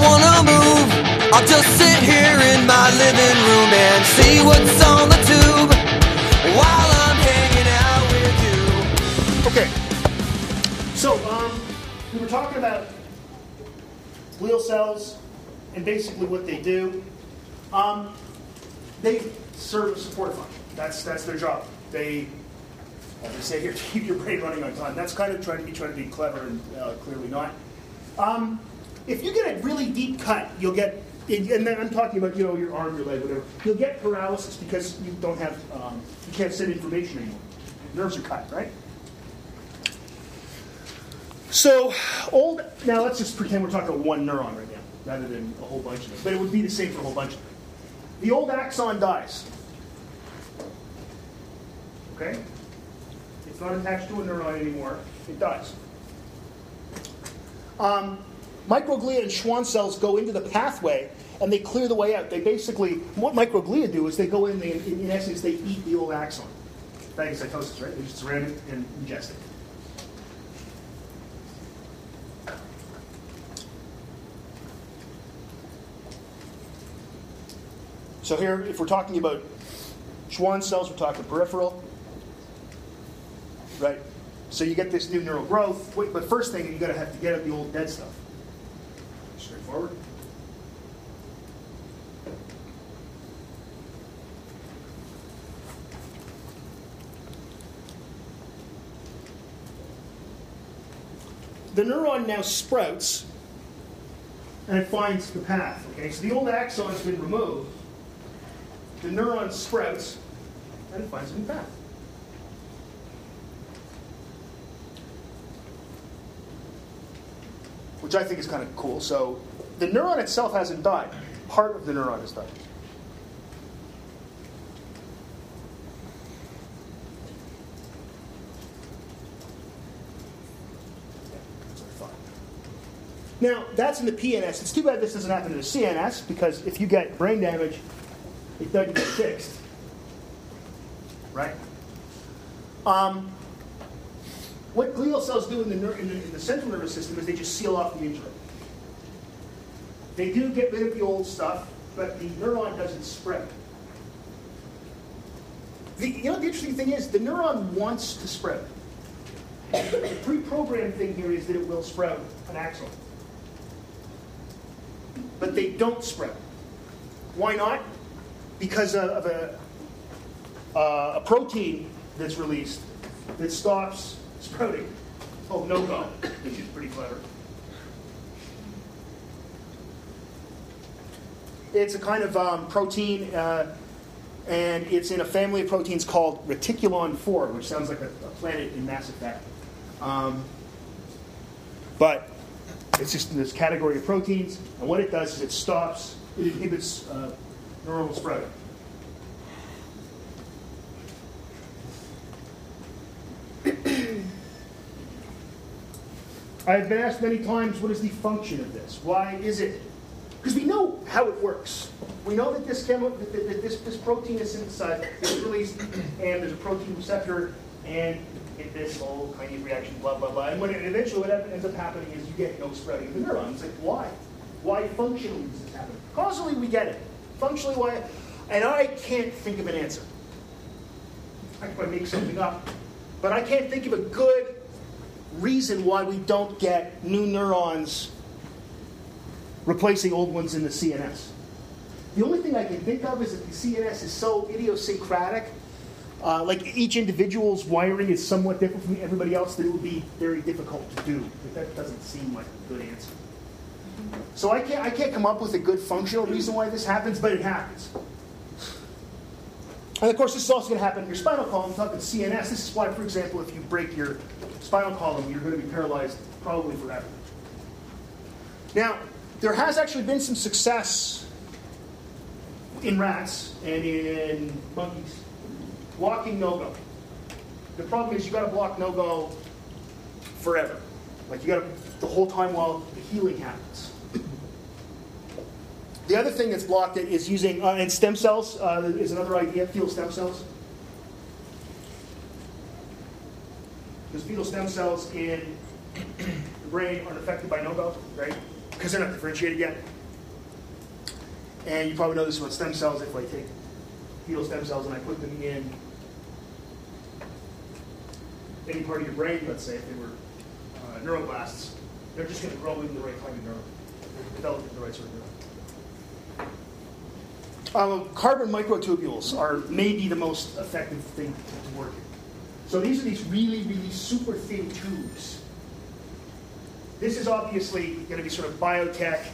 wanna move. I'll just sit here in my living room and see what's on the tube while I'm hanging out with you. Okay. So, um, we were talking about glial cells and basically what they do. Um, they serve a support function. That's that's their job. They, as I say here, keep your brain running on time. That's kind of trying to be trying to be clever and uh, clearly not. Um, if you get a really deep cut, you'll get, and then I'm talking about you know your arm, your leg, whatever. You'll get paralysis because you don't have, um, you can't send information anymore. Nerves are cut, right? So old. Now let's just pretend we're talking about one neuron right now, rather than a whole bunch of them. But it would be the same for a whole bunch of them. The old axon dies. Okay? It's not attached to a neuron anymore. It dies. Um, microglia and Schwann cells go into the pathway and they clear the way out. They basically, what microglia do is they go in, they, in, in essence, they eat the old axon. Phagocytosis, right? They just surround it and ingest it. So here, if we're talking about Schwann cells, we're talking peripheral, right? So you get this new neural growth, but first thing, you got to have to get out the old dead stuff. Straightforward. The neuron now sprouts and it finds the path. Okay, so the old axon's been removed. The neuron sprouts and it finds a new path. Which I think is kind of cool. So the neuron itself hasn't died. Part of the neuron has died. Now, that's in the PNS. It's too bad this doesn't happen in the CNS because if you get brain damage, it doesn't get fixed. Right? Um, what glial cells do in the, in, the, in the central nervous system is they just seal off the injury. They do get rid of the old stuff, but the neuron doesn't spread. The, you know, the interesting thing is the neuron wants to spread. The pre-programmed thing here is that it will sprout an axon. But they don't sprout. Why not? Because of a, uh, a protein that's released that stops sprouting. Oh, Nogo, which is pretty clever. It's a kind of um, protein, uh, and it's in a family of proteins called reticulon 4, which sounds like a, a planet in Mass Effect. Um, but it's just in this category of proteins, and what it does is it stops, it inhibits uh, neuronal sprouting. I've been asked many times, what is the function of this? Why is it? Because we know how it works. We know that this, chemo, that, that this, this protein is synthesized, it's released, and there's a protein receptor, and it, this whole kind of reaction, blah, blah, blah. And when it, eventually what ends up happening is you get no spreading of the neuron. It's like, why? Why functionally does this happen? Causally, we get it. Functionally, why? And I can't think of an answer. I could probably make something up. But I can't think of a good reason why we don't get new neurons replacing old ones in the CNS. The only thing I can think of is that the CNS is so idiosyncratic, uh, like each individual's wiring is somewhat different from everybody else, that it would be very difficult to do. But that doesn't seem like a good answer. So I can't, I can't come up with a good functional reason why this happens, but it happens. And of course, this is also going to happen in your spinal column. Talking CNS. This is why, for example, if you break your spinal column, you're going to be paralyzed probably forever. Now, there has actually been some success in rats and in monkeys blocking Nogo. The problem is you got to block Nogo forever. Like you got to the whole time while the healing happens. The other thing that's blocked it is using, uh, and stem cells uh, is another idea, fetal stem cells. Because fetal stem cells in the brain aren't affected by Nogo, right? Because they're not differentiated yet. And you probably know this about stem cells. If I take fetal stem cells and I put them in any part of your brain, let's say, if they were uh, neuroblasts, they're just going to grow in the right kind of neuron, develop in the right sort of neuron. Um, carbon microtubules are maybe the most effective thing to work in. So these are these really, really super thin tubes. This is obviously going to be sort of biotech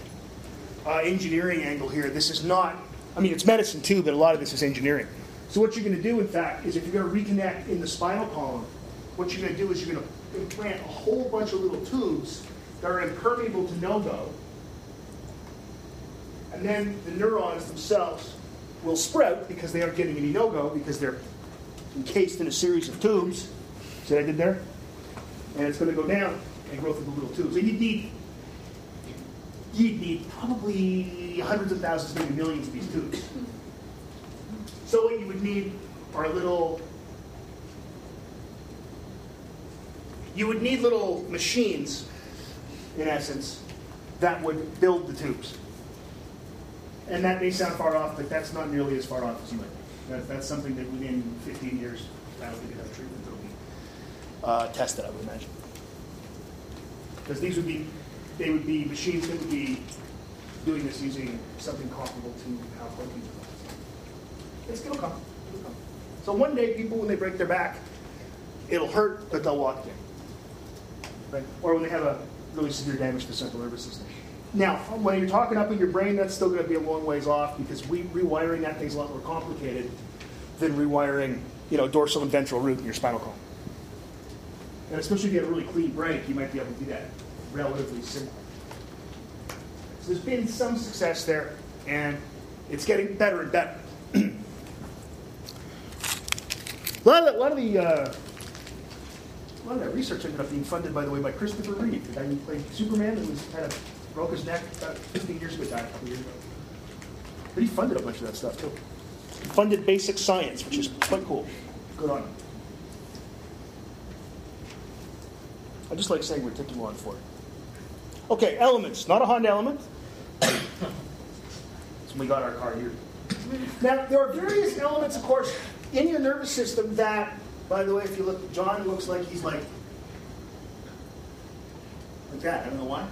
uh, engineering angle here. This is not, I mean, it's medicine too, but a lot of this is engineering. So what you're going to do, in fact, is if you're going to reconnect in the spinal column, what you're going to do is you're going to implant a whole bunch of little tubes that are impermeable to Nogo, and then the neurons themselves will sprout because they aren't getting any Nogo because they're encased in a series of tubes. See what I did there? And it's going to go down and grow through the little tubes. And you'd need, you'd need probably hundreds of thousands, maybe millions of these tubes. So what you would need are little, you would need little machines, in essence, that would build the tubes. And that may sound far off, but that's not nearly as far off as you might think. That, that's something that within 15 years, I don't think it have treatment that'll be uh, tested, I would imagine. Because these would be, they would be machines that would be doing this using something comparable to how proteins are. It's gonna come. It'll come. So one day, people, when they break their back, it'll hurt, but they'll walk again. Right? Or when they have a really severe damage to the central nervous system. Now, when you're talking up in your brain, that's still going to be a long ways off because we, rewiring that thing's a lot more complicated than rewiring, you know, dorsal and ventral root in your spinal column. And especially if you have a really clean break, you might be able to do that relatively simply. So there's been some success there, and it's getting better and better. a lot of lot of the uh, a lot of that research ended up being funded, by the way, by Christopher Reeve, the guy who played Superman and was kind of broke his neck about 15 years ago, died a couple years ago. But he funded a bunch of that stuff too. He funded basic science, which is quite cool. Good on him. I just like saying we're ticking one for it. Okay, elements, not a Honda element. so we got our car here. Now, there are various elements, of course, in your nervous system that, by the way, if you look, John looks like he's like, like that. I don't know why.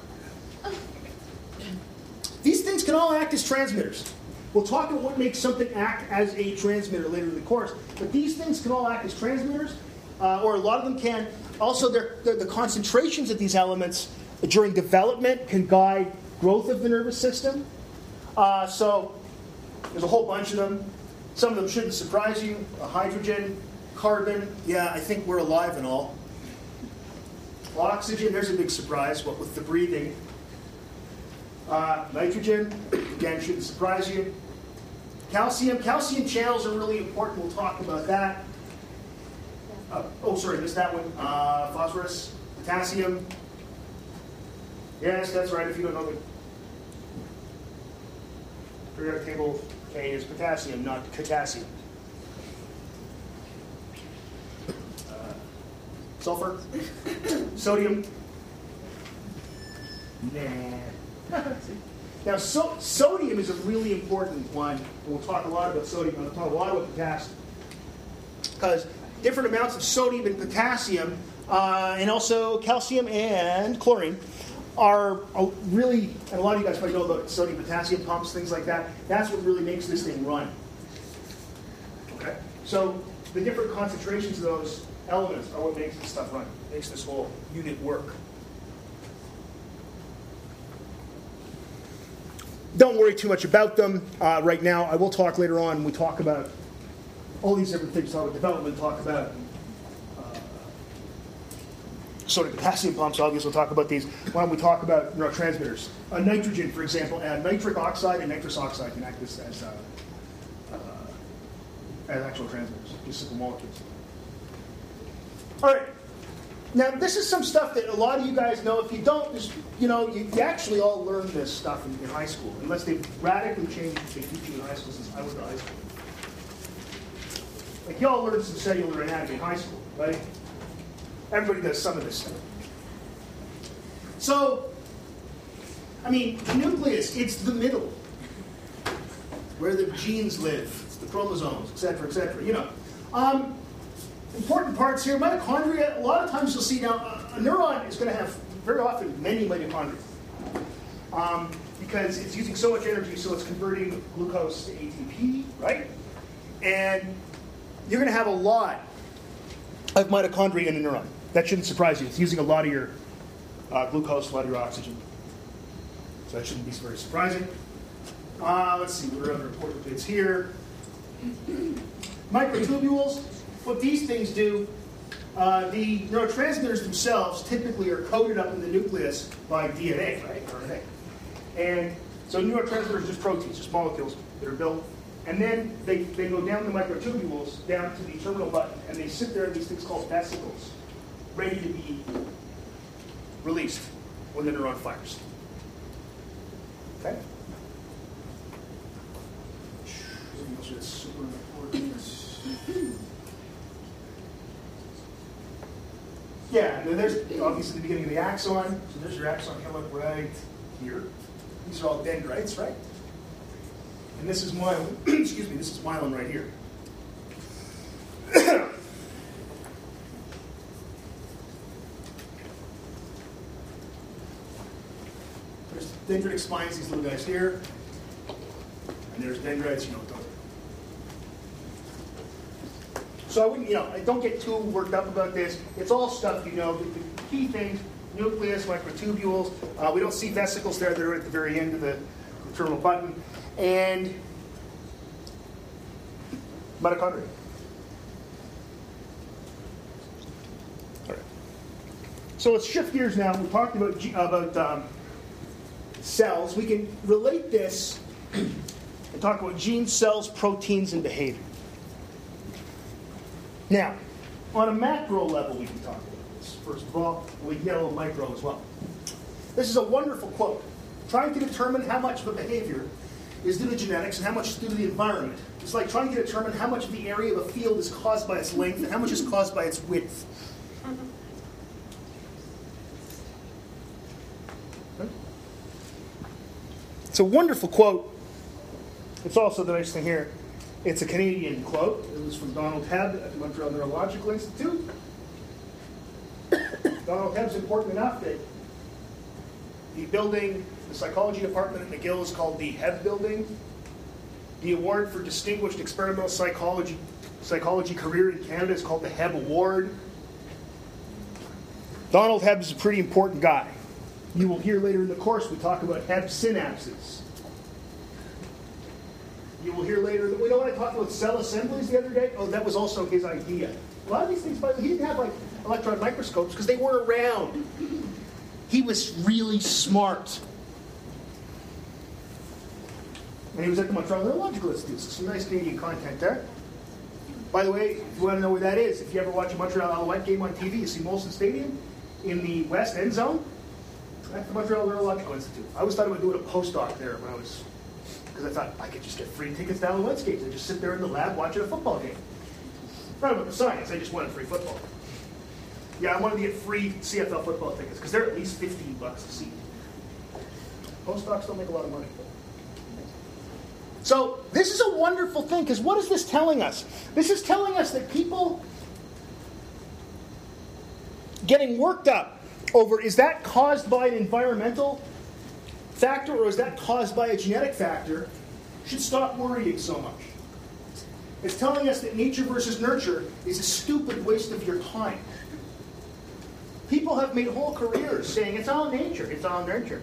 These things can all act as transmitters. We'll talk about what makes something act as a transmitter later in the course. But these things can all act as transmitters, uh, or a lot of them can. Also, they're, they're, the concentrations of these elements during development can guide growth of the nervous system. Uh, so there's a whole bunch of them. Some of them shouldn't surprise you. Hydrogen, carbon, yeah, I think we're alive and all. Oxygen, there's a big surprise, what with the breathing. Uh, nitrogen, again, shouldn't surprise you. Calcium, calcium channels are really important. We'll talk about that. Uh, oh, sorry, missed that one. Uh, phosphorus, potassium. Yes, that's right. If you don't know the periodic table, K is potassium, not potassium. Uh, sulfur, sodium. Nah. now, so, sodium is a really important one. We'll talk a lot about sodium. We'll talk a lot about potassium because different amounts of sodium and potassium, uh, and also calcium and chlorine, are really, and a lot of you guys probably know about sodium potassium pumps, things like that. That's what really makes this thing run. Okay? So the different concentrations of those elements are what makes this stuff run, makes this whole unit work. Don't worry too much about them uh, right now. I will talk later on when we talk about all these different things, talk about development, talk about uh, sodium potassium pumps, obviously we'll talk about these. Why don't we talk about neurotransmitters? Uh, nitrogen, for example, nitric oxide and nitrous oxide can act as, as, uh, uh, as actual transmitters, just simple molecules. All right. Now, this is some stuff that a lot of you guys know. If you don't, just, you know, you, you actually all learned this stuff in, in high school, unless they've radically changed what they teach you in high school since I went to high school. Like, you all learned some cellular anatomy in high school, right? Everybody does some of this stuff. So, I mean, the nucleus, it's the middle where the genes live, it's the chromosomes, et cetera, et cetera. You know. Um, important parts here mitochondria, a lot of times you'll see now, a, a neuron is going to have very often many mitochondria. Um, because it's using so much energy, so it's converting glucose to ATP, right? And you're going to have a lot of mitochondria in a neuron. That shouldn't surprise you. It's using a lot of your uh, glucose, a lot of your oxygen. So that shouldn't be very surprising. Uh, let's see, what are other important bits here? Microtubules, what these things do, uh, the neurotransmitters themselves typically are coded up in the nucleus by DNA, right? RNA. And so neurotransmitters are just proteins, just molecules that are built. And then they, they go down the microtubules, down to the terminal button, and they sit there in these things called vesicles, ready to be released when the neuron fires. Okay? Yeah, there's obviously the beginning of the axon. So there's your axon up right here. These are all dendrites, right? And this is myelin. Excuse me, this is myelin right here. there's dendritic spines, these little guys here. And there's dendrites, you know, don't. So I wouldn't, you know, I don't get too worked up about this. It's all stuff you know. The, the key things, nucleus, microtubules. Uh, we don't see vesicles there. They're at the very end of the, the terminal button. And mitochondria. All right. So let's shift gears now. We talked about, about um, cells. We can relate this and talk about genes, cells, proteins, and behavior. Now, on a macro level, we can talk about this. First of all, we get a little micro as well. This is a wonderful quote. Trying to determine how much of a behavior is due to genetics and how much is due to the environment. It's like trying to determine how much of the area of a field is caused by its length and how much is caused by its width. It's a wonderful quote. It's also the nice thing here. It's a Canadian quote. It was from Donald Hebb at the Montreal Neurological Institute. Donald Hebb's important enough that the building, the psychology department at McGill is called the Hebb Building. The award for distinguished experimental psychology psychology career in Canada is called the Hebb Award. Donald Hebb is a pretty important guy. You will hear later in the course we talk about Hebb synapses. You will hear later that we know what I talked about cell assemblies the other day? Oh, that was also his idea. A lot of these things, by the way, he didn't have like electron microscopes because they weren't around. He was really smart. And he was at the Montreal Neurological Institute. So some nice Canadian content there. By the way, if you want to know where that is, if you ever watch a Montreal Alouette game on TV, you see Molson Stadium in the west end zone. That's the Montreal Neurological Institute. I always thought about doing a postdoc there when I was, because I thought I could just get free tickets to Alouettes games and just sit there in the lab watching a football game. Not about the science, I just wanted free football. Yeah, I wanted to get free CFL football tickets because they're at least 15 bucks a seat. Postdocs don't make a lot of money. So this is a wonderful thing because what is this telling us? This is telling us that people getting worked up over is that caused by an environmental factor or is that caused by a genetic factor should stop worrying so much. It's telling us that nature versus nurture is a stupid waste of your time. People have made whole careers saying it's all nature, it's all nurture.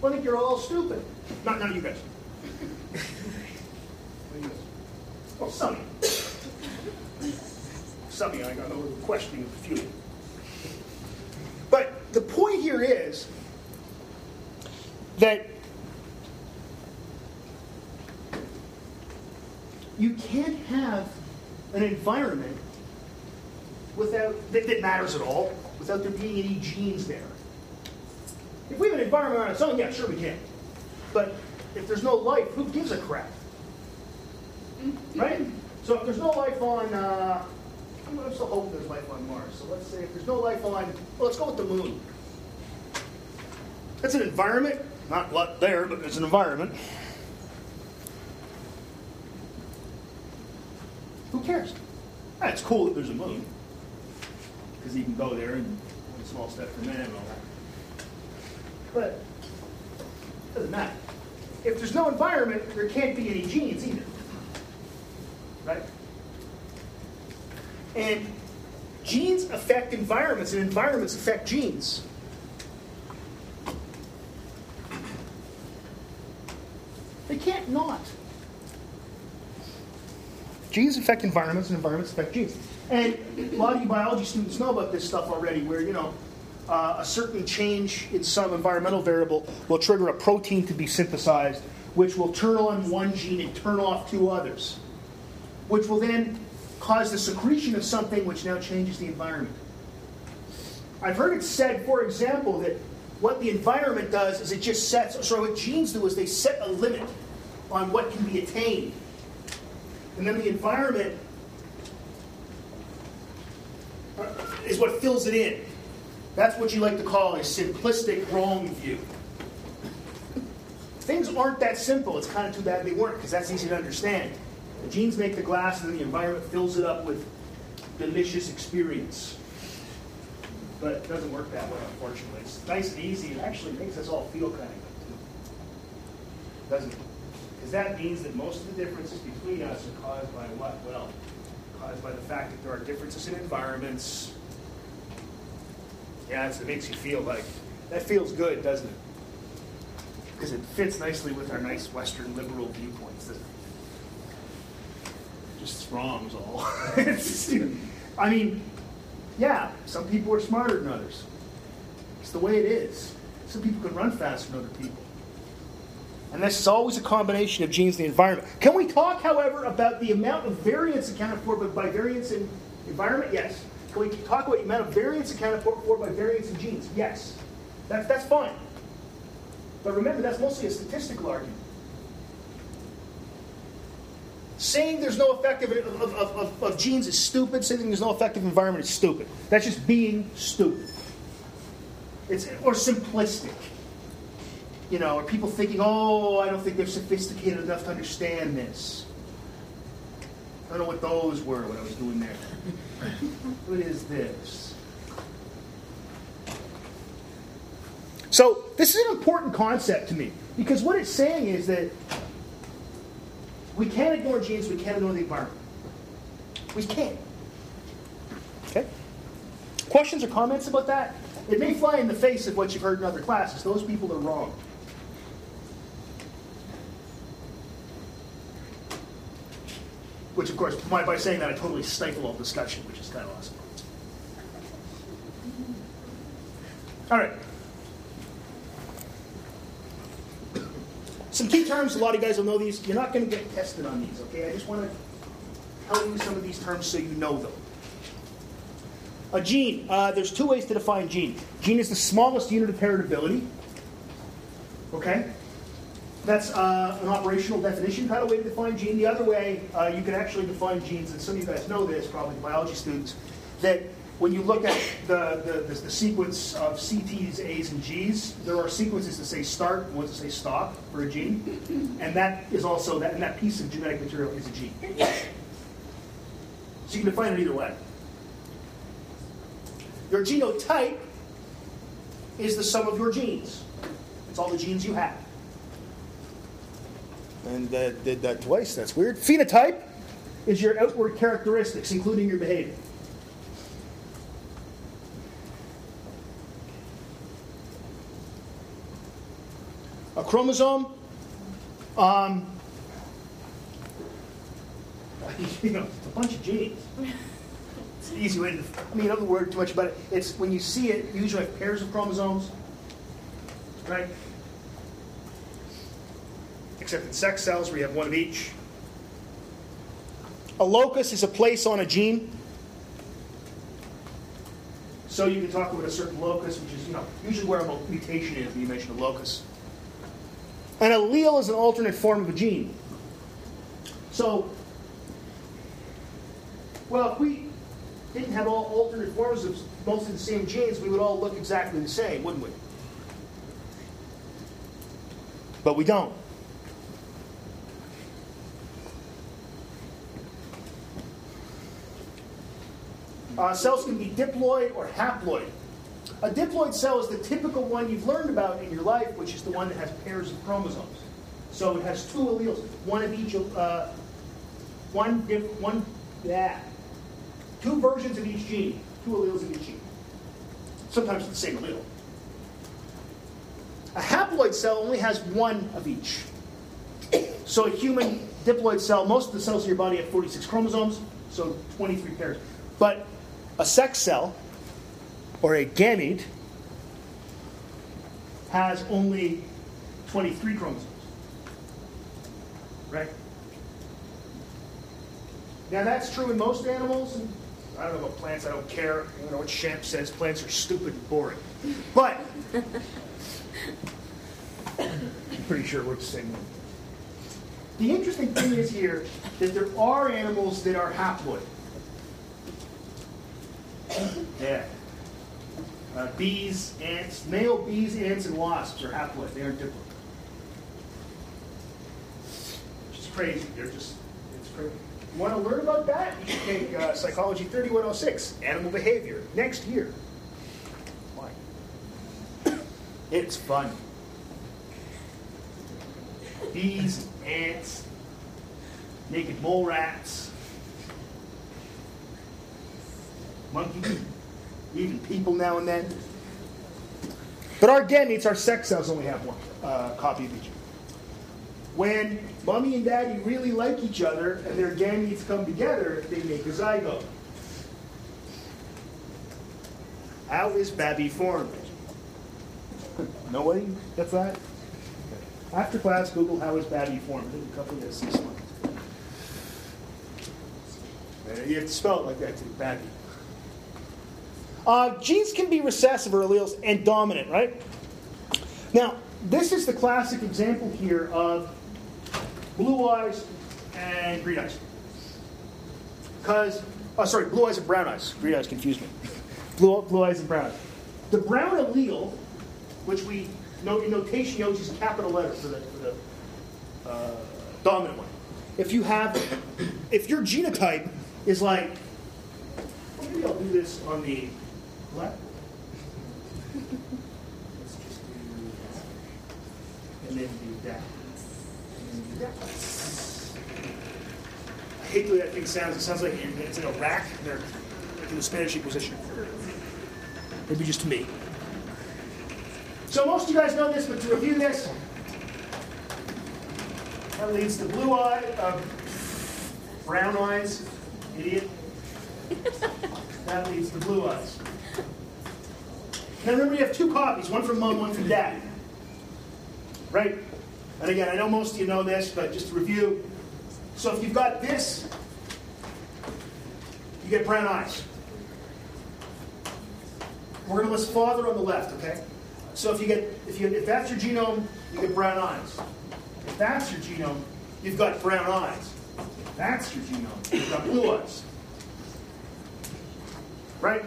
Well, I think you're all stupid. Not of you guys. Well, some. Some of you, I got no questioning of the few. But the point here is that you can't have an environment without that, that matters at all without there being any genes there. If we have an environment on its own, yeah, sure we can. But if there's no life, who gives a crap? Right? So if there's no life on, uh, I'm still hoping there's life on Mars. So let's say if there's no life on, well, let's go with the moon. That's an environment. Not lot there, but it's an environment. Who cares? Ah, it's cool that there's a moon. Because you can go there and one small step for man and all that. But it doesn't matter. If there's no environment, there can't be any genes either. Right? And genes affect environments, and environments affect genes. They can't not. Genes affect environments, and environments affect genes. And a lot of you biology students know about this stuff already, where you know uh, a certain change in some environmental variable will trigger a protein to be synthesized, which will turn on one gene and turn off two others, which will then cause the secretion of something which now changes the environment. I've heard it said, for example, that what the environment does is it just sets, sorry, what genes do is they set a limit on what can be attained. And then the environment is what fills it in. That's what you like to call a simplistic wrong view. Things aren't that simple. It's kind of too bad they weren't, because that's easy to understand. The genes make the glass, and then the environment fills it up with delicious experience. But it doesn't work that way, unfortunately. It's nice and easy. It actually makes us all feel kind of good, too. Doesn't it? Because that means that most of the differences between us are caused by what? Well, caused by the fact that there are differences in environments. Yeah, it makes you feel like, that feels good, doesn't it? Because it fits nicely with our nice Western liberal viewpoints, doesn't? Just wrong is all. I mean, yeah, some people are smarter than others. It's the way it is. Some people can run faster than other people. And this is always a combination of genes and the environment. Can we talk, however, about the amount of variance accounted for by variance in environment? Yes. Can we talk about the amount of variance accounted for by variance in genes? Yes. That's, that's fine. But remember, that's mostly a statistical argument. Saying there's no effective of, of, of, of, genes is stupid. Saying there's no effective environment is stupid. That's just being stupid. It's or simplistic. You know, or people thinking, oh, I don't think they're sophisticated enough to understand this. I don't know what those were what I was doing there. what is this? So this is an important concept to me because what it's saying is that we can't ignore genes, we can't ignore the environment. We can't. Okay? Questions or comments about that? It may fly in the face of what you've heard in other classes. Those people are wrong. Which, of course, by, by saying that, I totally stifle all discussion, which is kind of awesome. All right. Some key terms, a lot of you guys will know these. You're not going to get tested on these, okay? I just want to tell you some of these terms so you know them. A gene, uh, there's two ways to define gene. Gene is the smallest unit of heritability, okay? That's uh, an operational definition kind of way to define gene. The other way, uh, you can actually define genes, and some of you guys know this, probably biology students, that when you look at the, the, the, the, sequence of CTs, A's, and G's, there are sequences that say start and ones that say stop for a gene. And that is also, that, and that piece of genetic material is a gene. So you can define it either way. Your genotype is the sum of your genes. It's all the genes you have. And uh, did that twice, that's weird. Phenotype is your outward characteristics, including your behavior. A chromosome, um, you know, a bunch of genes. It's an easy way to, I mean, I don't worry too much about it. It's when you see it, usually have pairs of chromosomes, right? Except in sex cells where you have one of each. A locus is a place on a gene. So you can talk about a certain locus, which is, you know, usually where a mutation is when you mention a locus. An allele is an alternate form of a gene. So, well, if we didn't have all alternate forms of most of the same genes, we would all look exactly the same, wouldn't we? but we don't. Uh, cells can be diploid or haploid. A diploid cell is the typical one you've learned about in your life, which is the one that has pairs of chromosomes. So it has two alleles, one of each, uh, one, diff, one, yeah, two versions of each gene, two alleles of each gene. Sometimes the same allele. A haploid cell only has one of each. So a human diploid cell, most of the cells in your body have 46 chromosomes, so 23 pairs. But a sex cell, or a gamete, has only 23 chromosomes. Right? Now that's true in most animals. And I don't know about plants, I don't care. You know what Champ says. Plants are stupid and boring. But I'm pretty sure we're the same one. The interesting thing is here that there are animals that are haploid. Yeah. Uh, bees, ants, male bees, ants, and wasps are haploid. They aren't diploid. Which is crazy. They're just, it's crazy. You want to learn about that? You should take uh, Psychology 3106, Animal Behavior, next year. Why? It's fun. Bees, ants, naked mole rats, monkeys, even people now and then. But our gametes, our sex cells, only have one uh, copy of each. When mommy and daddy really like each other and their gametes come together, they make a zygote. How is Babby formed? Nobody gets that? After class, Google how is Babby formed. In a couple of months. Uh, You have to spell it like that too, Babby. Uh, genes can be recessive or alleles and dominant, right? Now, this is the classic example here of blue eyes and green eyes. Because, oh, sorry, blue eyes and brown eyes. Green eyes confuse me. blue, blue eyes and brown eyes. The brown allele, which we note in notation, you always use capital letters for the, for the uh, dominant one. If you have, if your genotype is like, maybe I'll do this on the left. Let's just do that. And then do that. And then do that. I hate the way that thing sounds. It sounds like it's in a rack. They're in the Spanish position. Maybe just to me. So most of you guys know this, but to review this, that leads to blue eye, uh, brown eyes, idiot. That leads to blue eyes. Now remember, you have two copies, one from mom, one from dad. Right? And again, I know most of you know this, but just to review. So if you've got this, you get brown eyes. We're going to list father on the left, okay? So if you get if you if that's your genome, you get brown eyes. If that's your genome, you've got brown eyes. If that's your genome, you've got blue eyes. Right?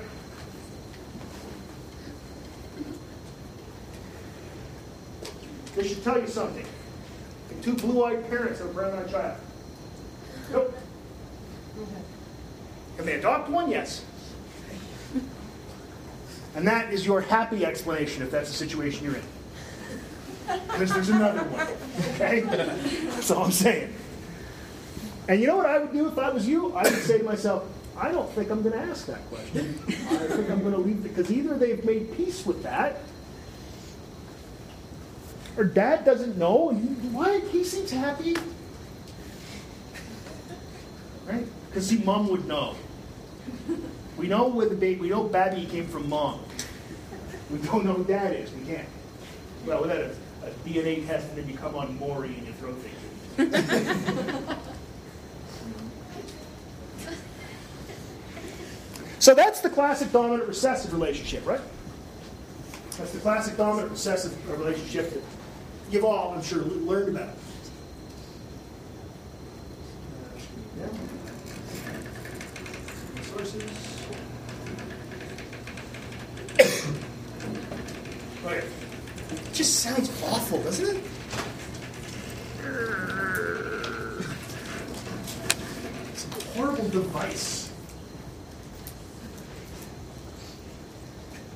This should tell you something. If two blue-eyed parents have a brown-eyed child. Nope. Can they adopt one? Yes. And that is your happy explanation if that's the situation you're in. Because there's another one. Okay? That's all I'm saying. And you know what I would do if I was you? I would say to myself, I don't think I'm going to ask that question. I think I'm going to leave it because either they've made peace with that, or dad doesn't know, why he seems happy. Right? Because see, mom would know. We know where the baby, we know Babby came from mom. We don't know who dad is. We can't. Well, without a, a DNA test and then you come on Maury and you throw things. so that's the classic dominant recessive relationship, right? That's the classic dominant recessive relationship that You've all, I'm sure, learned about it. Yeah. It just sounds awful, doesn't it? It's a horrible device.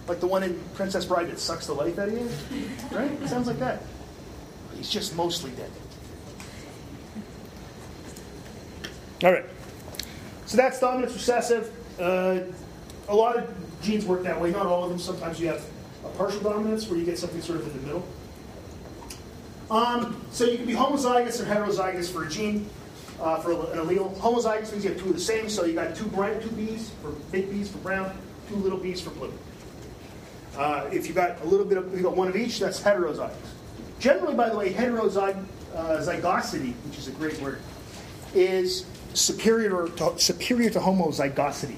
Like the one in Princess Bride that sucks the life out of you, right? It sounds like that. He's just mostly dead. All right. So that's dominant recessive. Uh, a lot of genes work that way, not all of them. Sometimes you have a partial dominance where you get something sort of in the middle. Um, so you can be homozygous or heterozygous for a gene, uh, for an allele. Homozygous means you have two of the same, so you got two bright, two B's for big B's for brown, two little B's for blue. Uh, if you got a little bit of, you got one of each, that's heterozygous. Generally, by the way, heterozygosity, uh, which is a great word, is superior to, superior to homozygosity.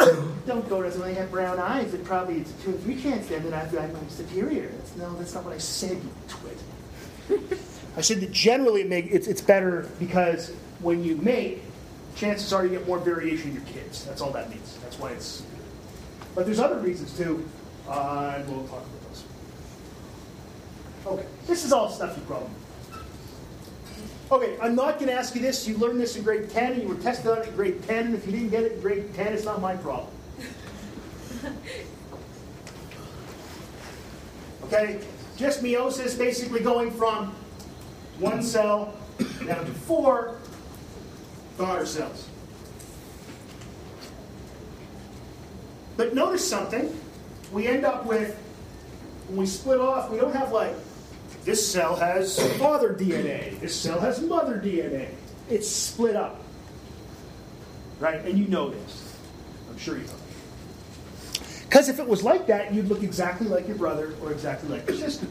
Don't go to I have brown eyes. It probably it's a two or three chance then that I'm, I'm superior. That's, no, that's not what I said, you twit. I said that generally make, it's, it's better because when you mate, chances are you get more variation in your kids. That's all that means. That's why it's. But there's other reasons too, uh, and we'll talk about. Okay, this is all stuff you probably Okay, I'm not going to ask you this. You learned this in grade 10 and you were tested on it in grade 10, and if you didn't get it in grade 10, it's not my problem. Okay, just meiosis basically going from one cell down to four daughter cells. But notice something. We end up with, when we split off, we don't have like this cell has father DNA. This cell has mother DNA. It's split up. Right? And you know this. I'm sure you know. Because if it was like that, you'd look exactly like your brother or exactly like your sister.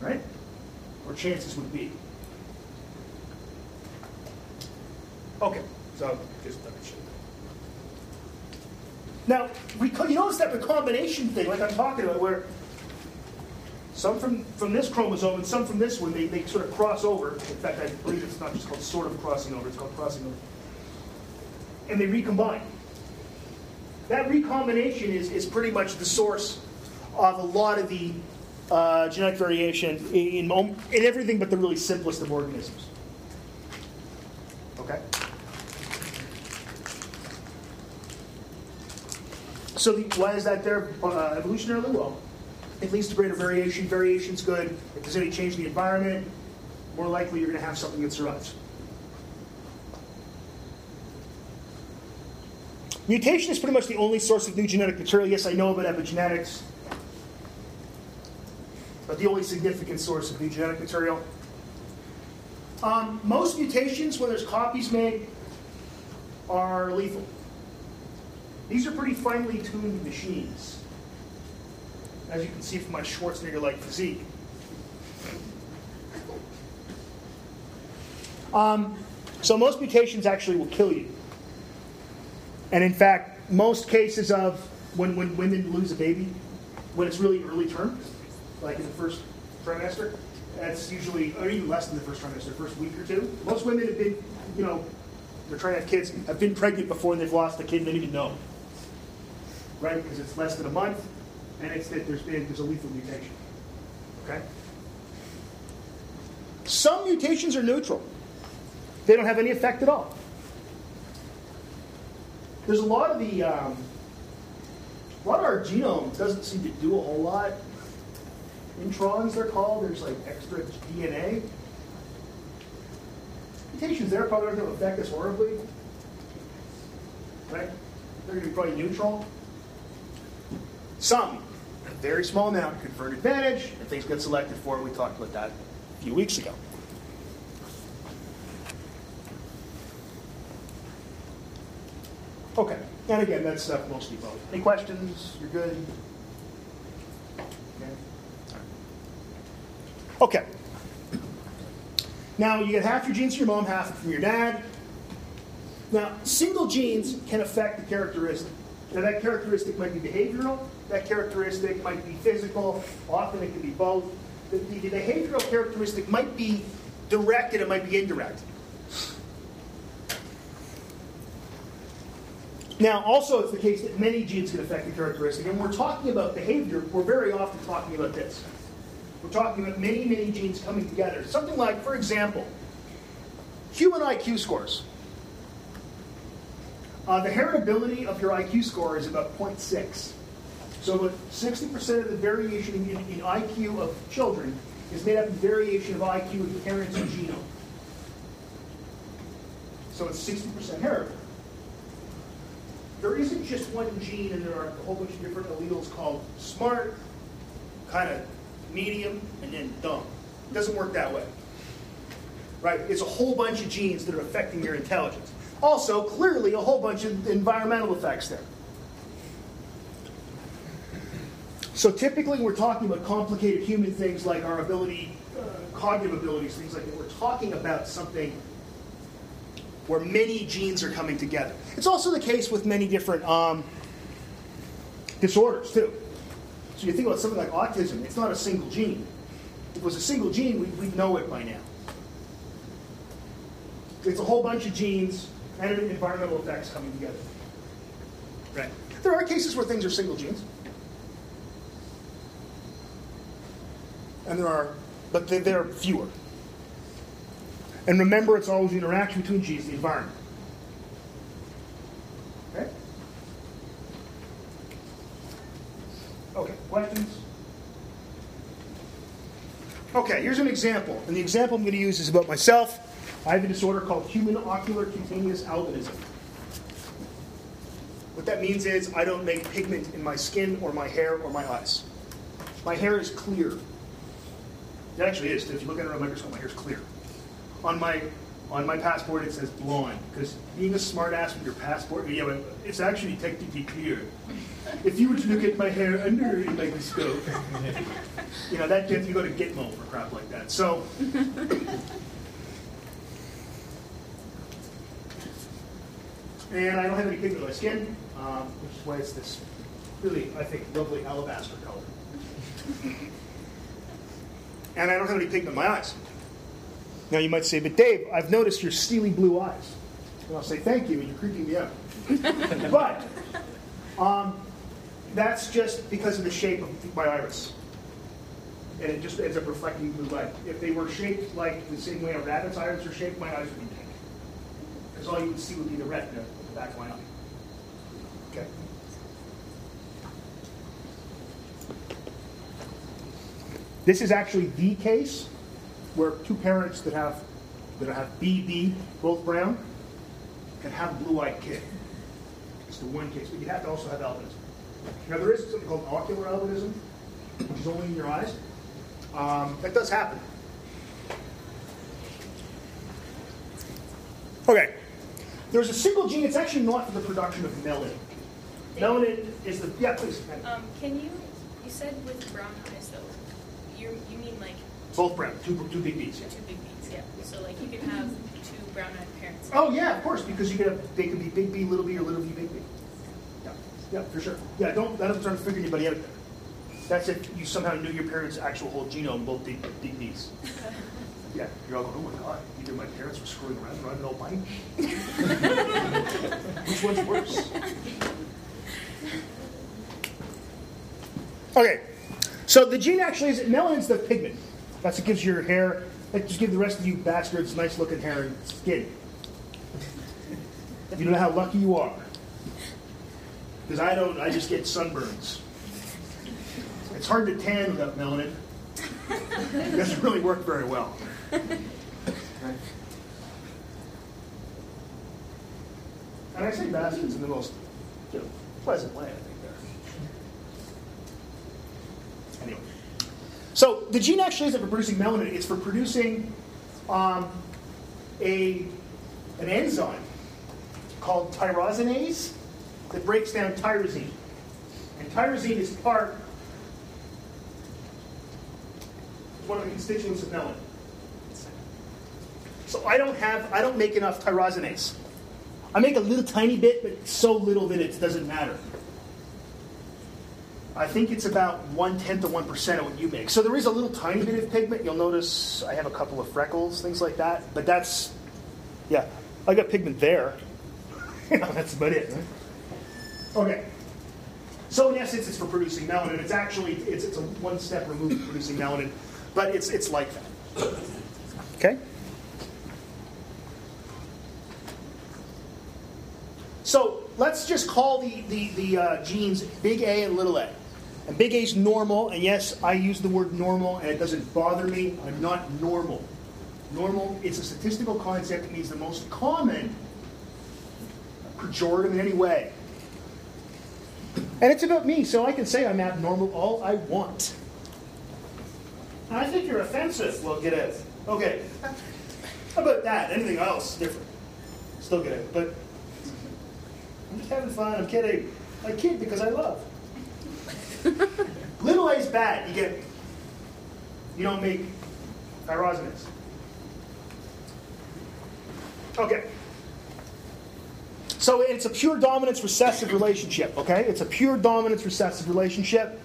Right? Or chances would be. Okay, so just show you. Now, you notice that recombination thing, like I'm talking about, where some from, from this chromosome and some from this one, they, they sort of cross over. In fact, I believe it's not just called sort of crossing over, it's called crossing over. And they recombine. That recombination is, is pretty much the source of a lot of the uh, genetic variation in, in, in everything but the really simplest of organisms. Okay? So the, why is that there uh, evolutionarily? Well, it leads to greater variation. Variation's good. If there's any change in the environment, more likely you're going to have something that survives. Mutation is pretty much the only source of new genetic material. Yes, I know about epigenetics, but the only significant source of new genetic material. Um, most mutations, when there's copies made, are lethal. These are pretty finely tuned machines as you can see from my Schwarzenegger-like physique. Um, so most mutations actually will kill you. And in fact, most cases of when, when women lose a baby, when it's really early term, like in the first trimester, that's usually, or even less than the first trimester, first week or two. Most women have been, you know, they're trying to have kids, have been pregnant before and they've lost a kid and they didn't even know. Right? Because it's less than a month, and it's that there's been there's a lethal mutation. Okay? Some mutations are neutral. They don't have any effect at all. There's a lot of the um, a lot of our genome doesn't seem to do a whole lot. Introns they're called. There's like extra DNA. Mutations there probably aren't going to affect us horribly. Right? They're going to be probably neutral. Some very small amount confer an advantage, and things get selected for it. We talked about that a few weeks ago. Okay, and again, that's stuff mostly both. Any questions? You're good? Okay. Now, you get half your genes from your mom, half from your dad. Now, single genes can affect the characteristic. Now, that characteristic might be behavioral, that characteristic might be physical, often it can be both. The, the, the behavioral characteristic might be direct and it might be indirect. Now, also, it's the case that many genes can affect the characteristic. And we're talking about behavior, we're very often talking about this. We're talking about many, many genes coming together. Something like, for example, human IQ scores. Uh, the heritability of your IQ score is about 0.6. So about 60% of the variation in, in IQ of children is made up of variation of IQ in parents' genome. So it's 60% heritable. There isn't just one gene, and there are a whole bunch of different alleles called smart, kind of medium, and then dumb. It doesn't work that way. Right? It's a whole bunch of genes that are affecting your intelligence. Also, clearly, a whole bunch of environmental effects there. So typically, we're talking about complicated human things like our ability, uh, cognitive abilities, things like that. We're talking about something where many genes are coming together. It's also the case with many different um, disorders, too. So you think about something like autism, it's not a single gene. If it was a single gene, we'd, we'd know it by now. It's a whole bunch of genes and environmental effects coming together. Right. There are cases where things are single genes. And there are, but they, there are fewer. And remember, it's always the interaction between genes and the environment. Okay? Okay, questions? Okay, here's an example. And the example I'm going to use is about myself. I have a disorder called human oculocutaneous albinism. What that means is I don't make pigment in my skin or my hair or my eyes. My hair is clear. It actually is. If you look at it under a microscope, my hair is clear. On my on my passport, it says blonde because being a smartass with your passport, yeah, but it's actually technically clear. If you were to look at my hair under a microscope, you know that gets you go to Gitmo for crap like that. So. And I don't have any pigment on my skin, um, which is why it's this really, I think, lovely alabaster color. And I don't have any pigment in my eyes. Now you might say, but Dave, I've noticed your steely blue eyes. And I'll say, thank you, and you're creeping me out. but um, that's just because of the shape of my iris. And it just ends up reflecting blue light. If they were shaped like the same way a rabbit's iris are shaped, my eyes would be pink. Because all you would see would be the retina at the back of my eye. Okay. This is actually the case where two parents that have that have BB, both brown, can have a blue-eyed kid. It's the one case, but you have to also have albinism. Now there is something called ocular albinism, which is only in your eyes. Um, that does happen. Okay. There's a single gene. It's actually not for the production of melanin. Melanin is the yeah. Please. Um, can you? You said with brown eyes though. You you mean like Both brown. Two two big bees. Yeah. two big bees? Yeah. So like you can have two brown-eyed parents. Oh yeah, of course, because you could have they could be big B, little b, or little b, big b. Yeah, yeah, for sure. Yeah, don't that doesn't try to figure anybody out there. That's if you somehow knew your parents' actual whole genome, both big, big B's. Yeah, you're all going, oh my god, either my parents were screwing around or I don't know mine. Which one's worse? Okay, so the gene actually is melanin's the pigment. That's what gives your hair. That just gives the rest of you bastards nice looking hair and skin. You don't know how lucky you are. Because I don't. I just get sunburns. It's hard to tan without melanin. It doesn't really work very well. And I say bastards in the most you know, pleasant way, I think there. Anyway. So the gene actually isn't for producing melanin, it's for producing um, a, an enzyme called tyrosinase that breaks down tyrosine. And tyrosine is part, one of the constituents of melanin. So I don't have, I don't make enough tyrosinase. I make a little tiny bit, but so little that it doesn't matter. I think it's about one tenth of one percent of what you make. So there is a little tiny bit of pigment. You'll notice I have a couple of freckles, things like that. But that's, yeah, I got pigment there. that's about it. Okay. So in essence, it's for producing melanin. It's actually it's, it's a one step removed from producing melanin, but it's it's like that. Okay. So let's just call the, the, the uh, genes big A and little a. And big A is normal, and yes, I use the word normal, and it doesn't bother me. I'm not normal. Normal is a statistical concept. It means the most common, pejorative in any way. And it's about me, so I can say I'm abnormal all I want. I think you're offensive. Well, get out. Okay. How about that? Anything else different? Still get out. But I'm just having fun. I'm kidding. I kid because I love. Little A's bad. You get. You don't make tyrosinase. Okay. So it's a pure dominance recessive relationship, okay? It's a pure dominance recessive relationship.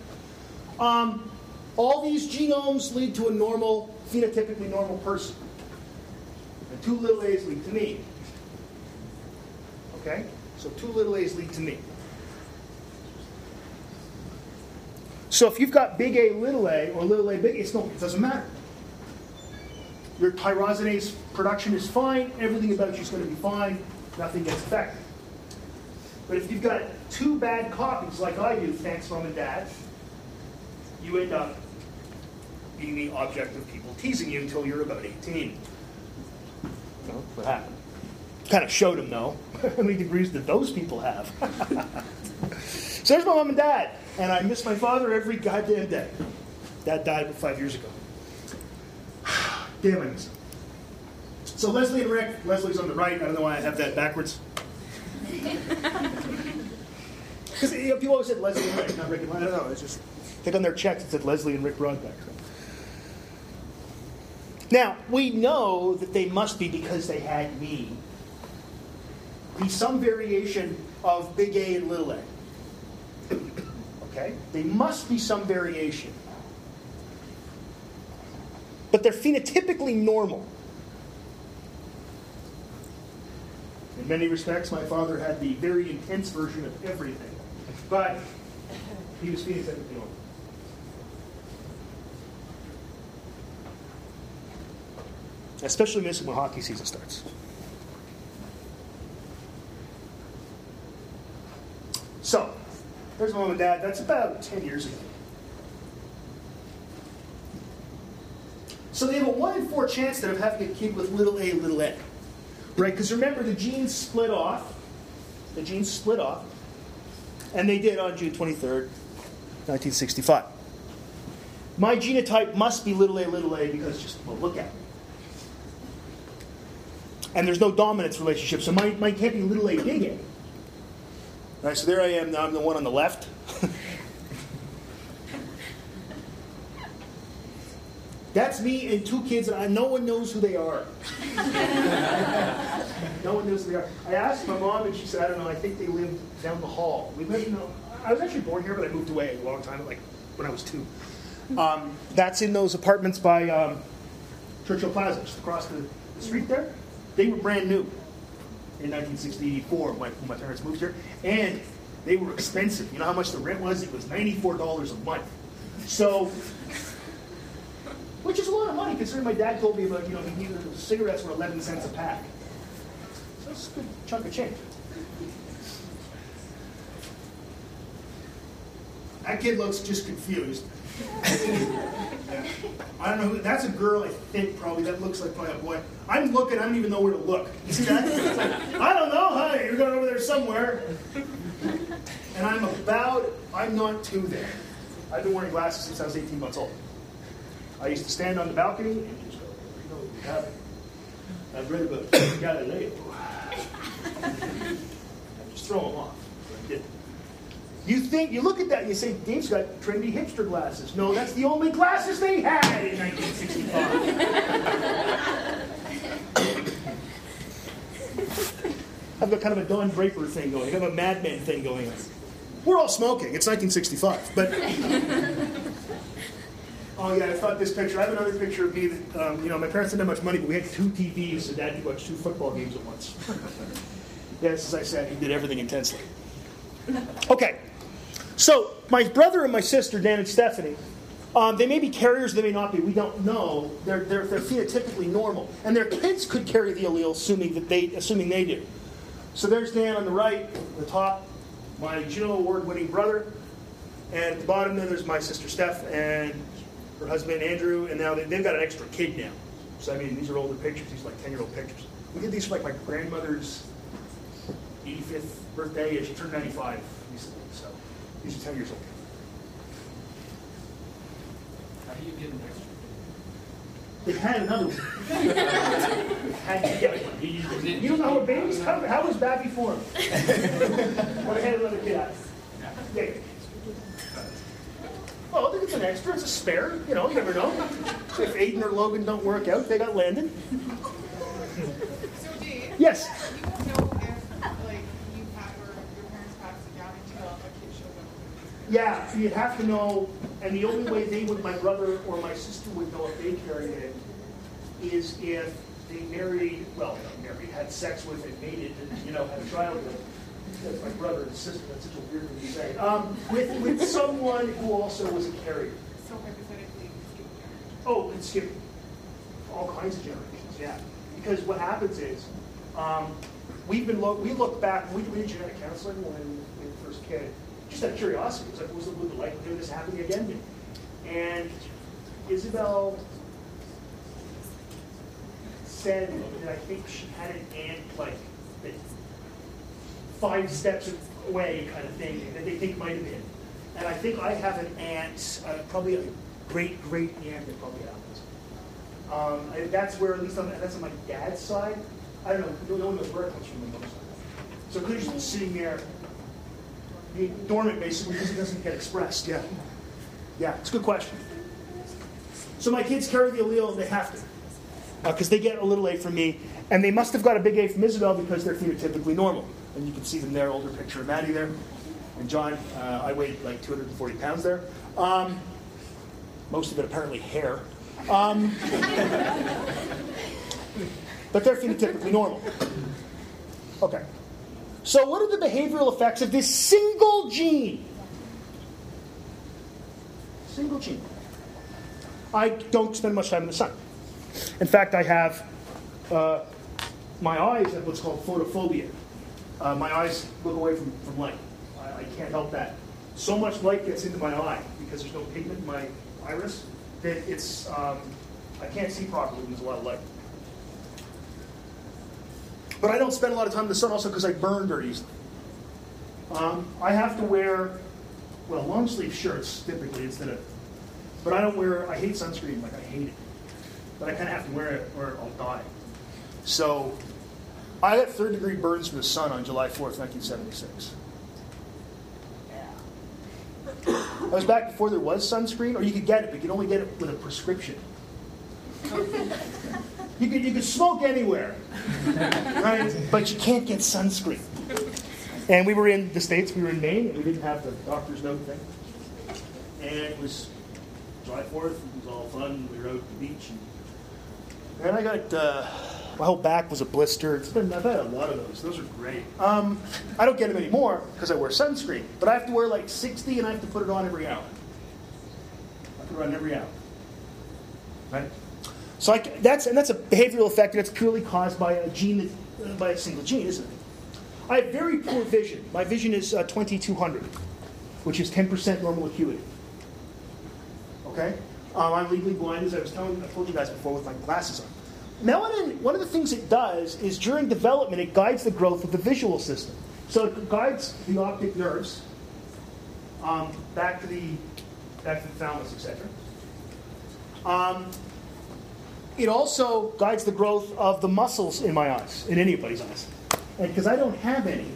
Um, all these genomes lead to a normal, phenotypically normal person. And two little a's lead to me. Okay? So two little a's lead to me. So if you've got big A, little a, or little a, big, it's no, it doesn't matter. Your tyrosinase production is fine, everything about you is going to be fine, nothing gets affected. But if you've got two bad copies, like I do, thanks mom and dad, you end up being the object of people teasing you until you're about 18. Well, what happened? Kind of showed him, though, how many degrees did those people have? so there's my mom and dad, and I miss my father every goddamn day. Dad died five years ago. Damn, I miss him. So Leslie and Rick, Leslie's on the right. I don't know why I have that backwards. Because you know, people always said Leslie and Rick, not Rick and Leslie. I don't know. It's just, think on their checks it said Leslie and Rick. So. Now, we know that they must be because they had me. Be some variation of big A and little a. Okay? They must be some variation. But they're phenotypically normal. In many respects, my father had the very intense version of everything. But he was phenotypically normal. Especially missing when hockey season starts. So, there's mom and dad. That's about 10 years ago. So they have a 1 in 4 chance then of having a kid with little a, little a. Right? Because remember, the genes split off. The genes split off. And they did on June 23rd, 1965. My genotype must be little a, little a because just, well, look at me. And there's no dominance relationship, so mine, mine can't be little a, big A. All right, so there I am, now I'm the one on the left. That's me and two kids, and I, no one knows who they are. no one knows who they are. I asked my mom, and she said, I don't know, I think they lived down the hall. We lived, you know, I was actually born here, but I moved away a long time, like when I was two. Um, that's in those apartments by um, Churchill Plaza, just across the, the street there. They were brand new in 1964 when my parents moved here, and they were expensive. You know how much the rent was? It was $94 a month. So which is a lot of money considering my dad told me about, you know, he cigarettes were 11 cents a pack. So that's a good chunk of change. That kid looks just confused. Yeah. I don't know. Who, that's a girl, I think, probably. That looks like probably a boy. I'm looking. I don't even know where to look. You see that? Like, I don't know, honey. You're going over there somewhere. And I'm about. I'm not too there. I've been wearing glasses since I was 18 months old. I used to stand on the balcony and just go, you know, you have it. I've read about Galileo. I just throw them off. You think, you look at that and you say, Dave's got trendy hipster glasses. No, that's the only glasses they had in 1965. I've got kind of a Don Draper thing going. I have got a Mad Men thing going on. We're all smoking. It's 1965. But Oh yeah, I thought this picture. I have another picture of me that um, you know my parents didn't have much money, but we had two TVs, so Dad could watch two football games at once. yes, as I said, he did everything intensely. Okay, so my brother and my sister, Dan and Stephanie, um, they may be carriers, they may not be. We don't know. They're, they're, phenotypically normal, and their kids could carry the allele, assuming that they assuming they do. So there's Dan on the right, the top, my Juno Award-winning brother, and at the bottom there, there's my sister Steph and her husband Andrew, and now they, they've got an extra kid now. So I mean, these are older pictures. These are like 10-year-old pictures. We did these for like my grandmother's 85th birthday, and she turned 95 recently. So these are 10 years old. How do you get an extra? They had another one. Had to get one. You, you- you don't know how a baby's how, how was Babby formed? well, they had another kid. Yeah. Well, I think it's an extra. It's a spare. You know, you never know. If Aiden or Logan don't work out, they got Landon. So Dave, Yes. you won't know if like you have or your parents passed it down until a kid shows up. Yeah, so you'd have to know, and the only way they would, my brother or my sister would know if they carried it, is if they married, well, not married, had sex with and mated, and, you know, had a child with. That's my brother and sister, that's such a weird thing to say. Um, with, with someone who also was a carrier. So hypothetically, skip. Oh, and skip all kinds of generations, yeah. Because what happens is, um, we've been, lo- we look back, we we did genetic counseling when we were first kid, just out of curiosity, it's like, what was the, the likelihood of this happening again? And Isabel said that I think she had an aunt, like, five steps away kind of thing, that they think might have been. And I think I have an aunt, uh, probably a great great aunt that probably happens. Um, that's where, at least on, that's on my dad's side. I don't know, no one knows where it comes from. So it could have just sitting there, dormant basically because it doesn't get expressed. Yeah. Yeah, it's a good question. So my kids carry the allele and they have to. Because they get a little A from me, and they must have got a big A from Isabel because they're phenotypically normal. And you can see them there, older picture of Maddie there. And John, uh, I weighed like 240 pounds there. Um, most of it apparently hair. Um, but they're phenotypically normal. Okay. So, what are the behavioral effects of this single gene? Single gene. I don't spend much time in the sun. In fact, I have uh, my eyes have what's called photophobia. Uh, my eyes look away from, from light. I, I can't help that. So much light gets into my eye because there's no pigment in my iris that it's um, I can't see properly when there's a lot of light. But I don't spend a lot of time in the sun also because I burn very easily. Um, I have to wear well long sleeve shirts typically instead of, but I don't wear. I hate sunscreen. Like I hate it but I kind of have to wear it or I'll die. So I got third degree burns from the sun on July 4th, 1976. I was back before there was sunscreen, or you could get it, but you could only get it with a prescription. You could, you could smoke anywhere, right? But you can't get sunscreen. And we were in the States, we were in Maine, and we didn't have the doctor's note thing. And it was July 4th, it was all fun. We rode the beach. And, and I got, uh, my whole back was a blister. It's been, I've had a lot of those. Those are great. Um, I don't get them anymore because I wear sunscreen. But I have to wear like 60 and I have to put it on every hour. I put it on every hour. Right? So I, that's, and that's a behavioral effect and it's purely caused by a gene, that, uh, by a single gene, isn't it? I have very poor vision. My vision is uh, 2200, which is 10% normal acuity. Okay? Um, I'm legally blind, as I was telling, I told you guys before, with my glasses on. Melanin, one of the things it does is during development, it guides the growth of the visual system. So it guides the optic nerves um, back to the back to the thalamus, etc. Um, it also guides the growth of the muscles in my eyes, in anybody's eyes. And because I don't have any,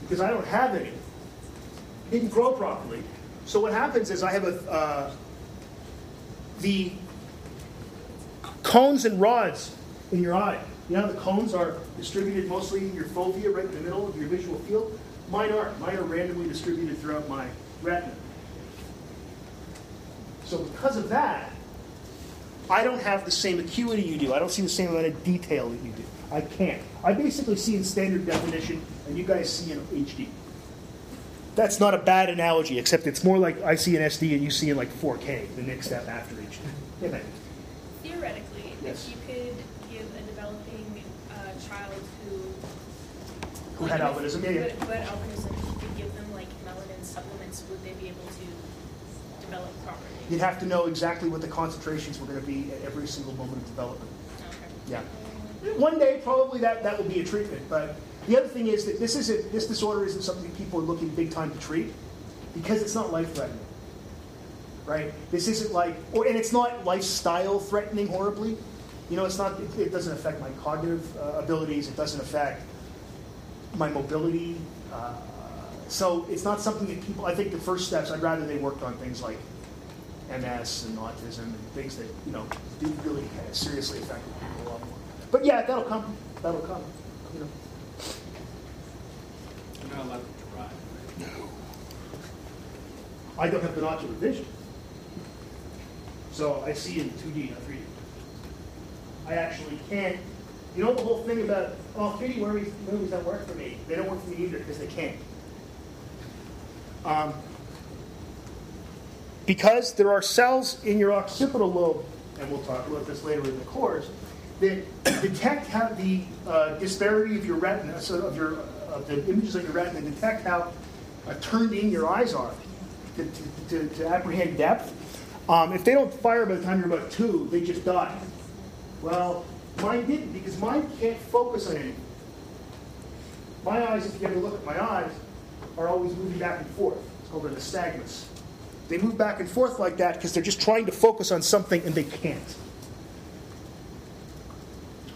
because I don't have any, it didn't grow properly. So what happens is I have a uh, the cones and rods in your eye. You know the cones are distributed mostly in your fovea, right in the middle of your visual field? Mine aren't. Mine are randomly distributed throughout my retina. So because of that, I don't have the same acuity you do. I don't see the same amount of detail that you do. I can't. I basically see in standard definition, and you guys see in HD. That's not a bad analogy, except it's more like I see in SD and you see in like 4K, the next step after HD. Yeah, man. Theoretically, Yes. if you could give a developing uh, child who who had albinism. Yeah, but albinism, if you could give them like melanin supplements, would they be able to develop properly? You'd have to know exactly what the concentrations were going to be at every single moment of development. Okay. Yeah. One day, probably that, that will be a treatment. But the other thing is that this isn't this disorder isn't something people are looking big time to treat because it's not life threatening. Right? This isn't like, or and it's not lifestyle threatening horribly. You know, it's not. It, it doesn't affect my cognitive uh, abilities. It doesn't affect my mobility. Uh, so it's not something that people. I think the first steps. I'd rather they worked on things like MS and autism and things that you know do really seriously affect people a lot more. But yeah, that'll come. That'll come. You know. You're not allowed to drive. No. I don't have binocular vision, so I see in 2D, not 3D. I actually can't. You know the whole thing about oh 3D movies, movies don't work for me. They don't work for me either because they can't. Um, because there are cells in your occipital lobe, and we'll talk about this later in the course, that detect how the uh, disparity of your retina, so of your of the images of your retina, detect how uh, turned in your eyes are to, to, to, to apprehend depth. Um, if they don't fire by the time you're about two, they just die. Well, mine didn't because mine can't focus on anything. My eyes, if you ever look at my eyes, are always moving back and forth. It's called an nystagmus. They move back and forth like that because they're just trying to focus on something and they can't.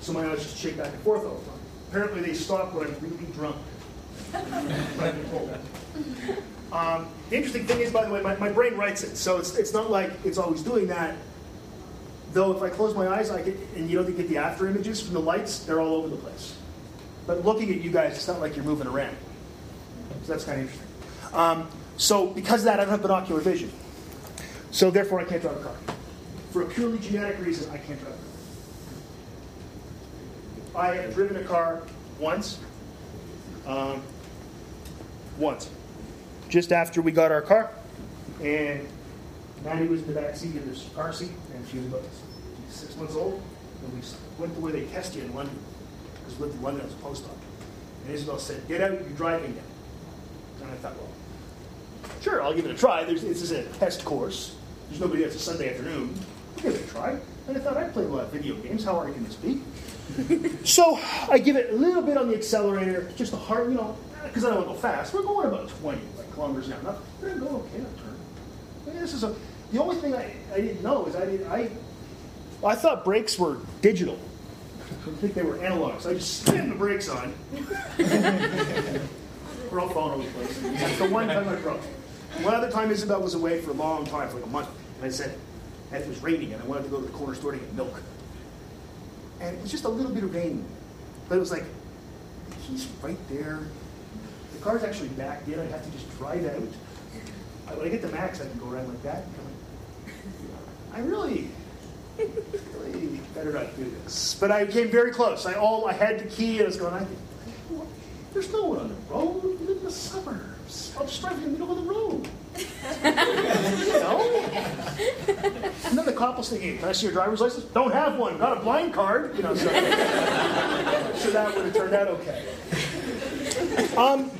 So my eyes just shake back and forth all the time. Apparently, they stop when I'm really drunk. Um, the interesting thing is, by the way, my, my brain writes it, so it's, it's not like it's always doing that. Though if I close my eyes, I get, and you they get the after images from the lights, they're all over the place. But looking at you guys, it's not like you're moving around. So that's kind of interesting. Um, so because of that, I don't have binocular vision. So therefore, I can't drive a car. For a purely genetic reason, I can't drive a car. I have driven a car once. Um, once. Just after we got our car. And Maddie was in the back seat of this car seat, and she was about six months old. And we went to where they test you in London. Because we lived in London as a postdoc. And Isabel said, Get out, you're driving now. And I thought, well, sure, I'll give it a try. There's, this is a test course. There's nobody else. It's a Sunday afternoon. I'll give it a try. And I thought, I play a lot of video games. How hard can this be? so I give it a little bit on the accelerator, just a hard, you know, because I don't want to go fast. We're going about 20 like, kilometers an hour. Not, we're going to go okay. Not turn. I mean, this is a. The only thing I, I didn't know is I did I. Well, I thought brakes were digital. I think they were analog. So I just slammed the brakes on. We're all falling over the place. That's the one time I broke. One other time Isabel was away for a long time, for like a month, and I said, and it was raining, and I wanted to go to the corner store to get milk. And it was just a little bit of rain. But it was like, he's right there. The car's actually backed in. I have to just drive out. When I get to max, I can go around like that. I really, really better not do this. But I came very close. I all I had the key, and I was going, I there's no one on the road. We live in the suburbs. I'll just drive in the middle of the road. you know? And then the cop was thinking, can I see your driver's license? Don't have one. Got a blind card. You know, so, so that would have turned out okay. Um,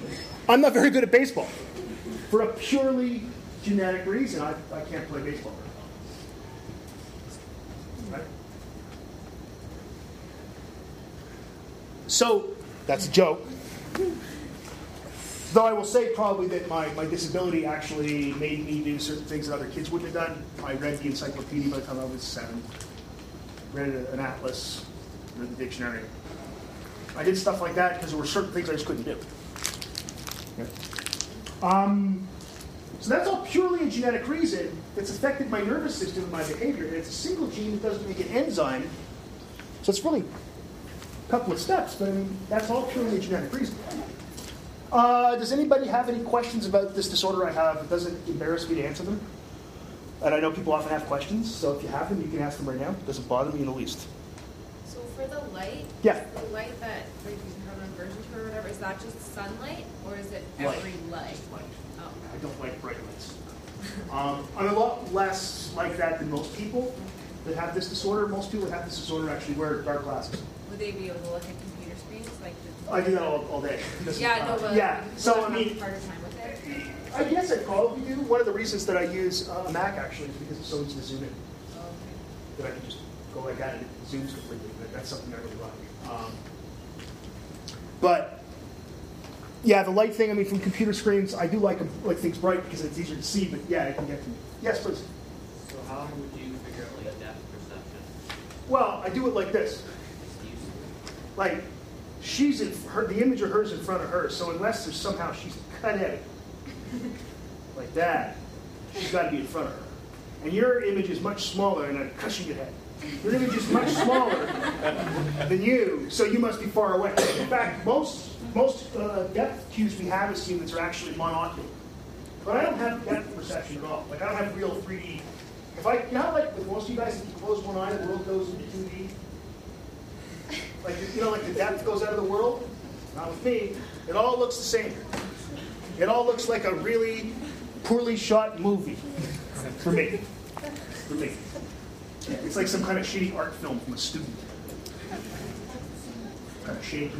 I'm not very good at baseball. For a purely genetic reason, I, I can't play baseball. Right? So, that's a joke. Though I will say probably that my, my disability actually made me do certain things that other kids wouldn't have done. I read the encyclopedia by the time I was seven, read an atlas, read the dictionary. I did stuff like that because there were certain things I just couldn't do. Um, so that's all purely a genetic reason that's affected my nervous system and my behavior. And it's a single gene that doesn't make an enzyme. So it's really couple of steps, but I mean, that's all purely a genetic reason. Uh, does anybody have any questions about this disorder I have? It doesn't embarrass me to answer them. And I know people often have questions, so if you have them, you can ask them right now. It doesn't bother me in the least. So for the light, Yeah. the light that like you have an aversion to or whatever, is that just sunlight or is it Light. every light? Light. Oh. I don't like bright lights. Um, I'm a lot less like that than most people that have this disorder. Most people that have this disorder actually wear dark glasses. Would they be able to look at computer screens like the I do that all, all day. This Yeah, uh, no, but. Yeah, so I mean, a Harder time with it. I guess I probably do. One of the reasons that I use uh, a Mac actually is because it's so easy to zoom in. Oh, okay. That I can just go like that and it zooms completely. That- That's something I really like. Um, but yeah, the light thing. I mean, from computer screens, I do like 'em- like things bright because it's easier to see. But yeah, I can get to me. Yes, please. So how would you figure out like depth perception? Well, I do it like this. Like she's in her, the image of hers is in front of her. So unless there's somehow she's cut out like that, she's got to be in front of her. And your image is much smaller, and I'm crushing your head. Your image is much smaller than you, so you must be far away. In fact, most most uh, depth cues we have as humans are actually monocular. But I don't have depth perception at all. Like I don't have real 3D. If I, you know, like with most of you guys, if you close one eye, the world goes into 2D. Like you know, like the depth goes out of the world. Not with me. It all looks the same. It all looks like a really poorly shot movie for me. For me. It's like some kind of shitty art film from a student. Kind of shaky.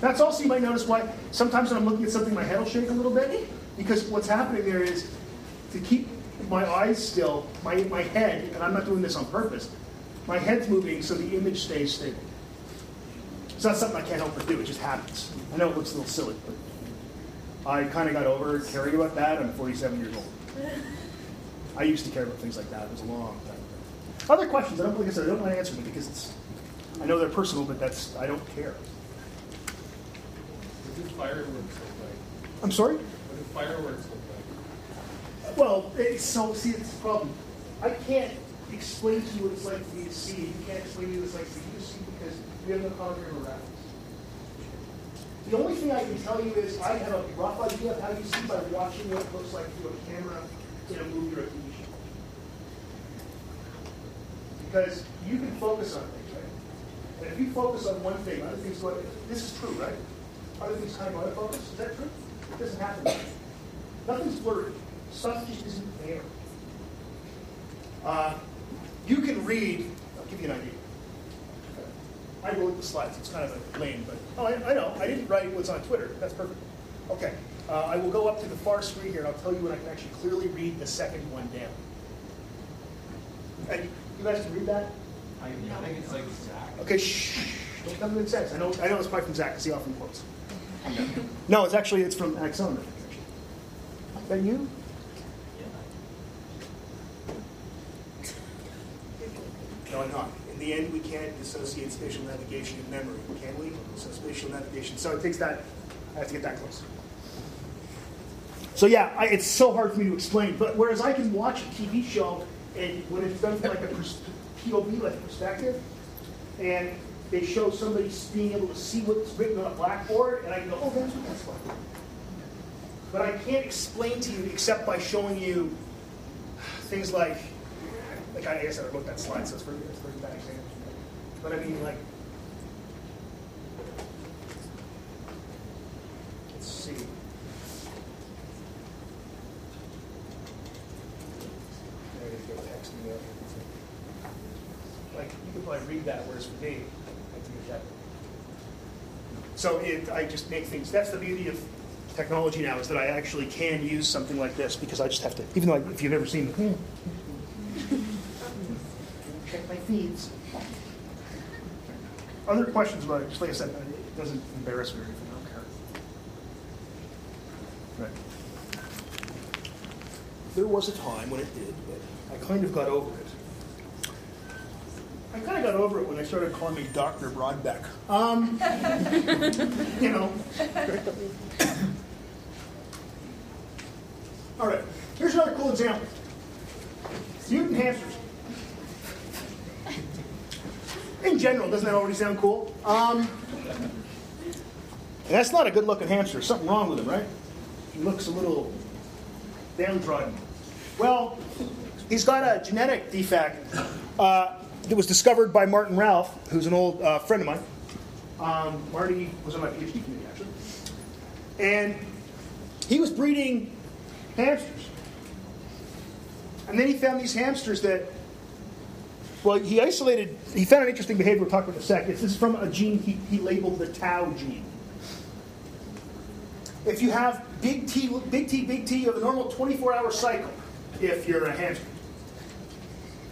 That's also, you might notice why sometimes when I'm looking at something, my head will shake a little bit. Because what's happening there is to keep my eyes still, my, my head, and I'm not doing this on purpose, my head's moving so the image stays stable. It's not something I can't help but do, it just happens. I know it looks a little silly, but I kind of got over caring about that. I'm 47 years old. I used to care about things like that. It was a long time ago. Other questions? I don't, like I said, I don't want to answer them because it's, I know they're personal, but that's, I don't care. What do fireworks look like? I'm sorry? What do fireworks look like? Well, it's so, see, it's the problem. I can't explain to you what it's like for me to see. You can't explain to you what it's like for have no reference. The only thing I can tell you is I have a rough idea of how you see by watching what it looks like through a camera in a movie or a TV show. Because you can focus on things, right? And if you focus on one thing, other things go, this is true, right? Other things kind of go out focus. Is that true? It doesn't happen. Nothing's blurry. Stuff just isn't there. Uh, you can read, I'll give you an idea. I wrote the slides. It's kind of a lame, but oh, I, I know. I didn't write what's on Twitter. That's perfect. Okay. Uh, I will go up to the far screen here and I'll tell you when I can actually clearly read the second one down. And you guys can read that? I, I think it's like Zach. Okay, shh. Don't tell me what it says. I know, I know it's probably from Zach because he often quotes. No, it's actually it's from Axon. Is that you? No, I'm not. End, we can't dissociate spatial navigation and memory, can we? So spatial navigation. So it takes that. I have to get that close. So yeah, I, it's so hard for me to explain. But whereas I can watch a TV show and when it's done from like a POV, like perspective, and they show somebody being able to see what's written on a blackboard, and I can go, oh, that's what that's like. But I can't explain to you except by showing you things like, like I guess I wrote that slide, so it's very, it's very bad example. But I mean, like, let's see. Like, you could probably read that, whereas for me. So it, I just make things, that's the beauty of technology now, is that I actually can use something like this, because I just have to, even though, I- if you've ever seen, check my feeds. Other questions about it, just like I said, it doesn't embarrass me or anything, I don't care. Right. There was a time when it did, but I kind of got over it. I kind of got over it when they started calling me Dr. Brodbeck. Um, you know. All right, here's another cool example. Mutant hamsters. In general, doesn't that already sound cool? Um, that's not a good looking hamster. Something wrong with him, right? He looks a little downtrodden. Well, he's got a genetic defect uh, that was discovered by Martin Ralph, who's an old uh, friend of mine. Um, Marty was on my PhD committee, actually. And he was breeding hamsters. And then he found these hamsters that Well, he isolated, he found an interesting behavior we'll talk about in a sec. This is from a gene he, he labeled the tau gene. If you have big T, big T, big T, you have a normal 24 hour cycle if you're a hamster.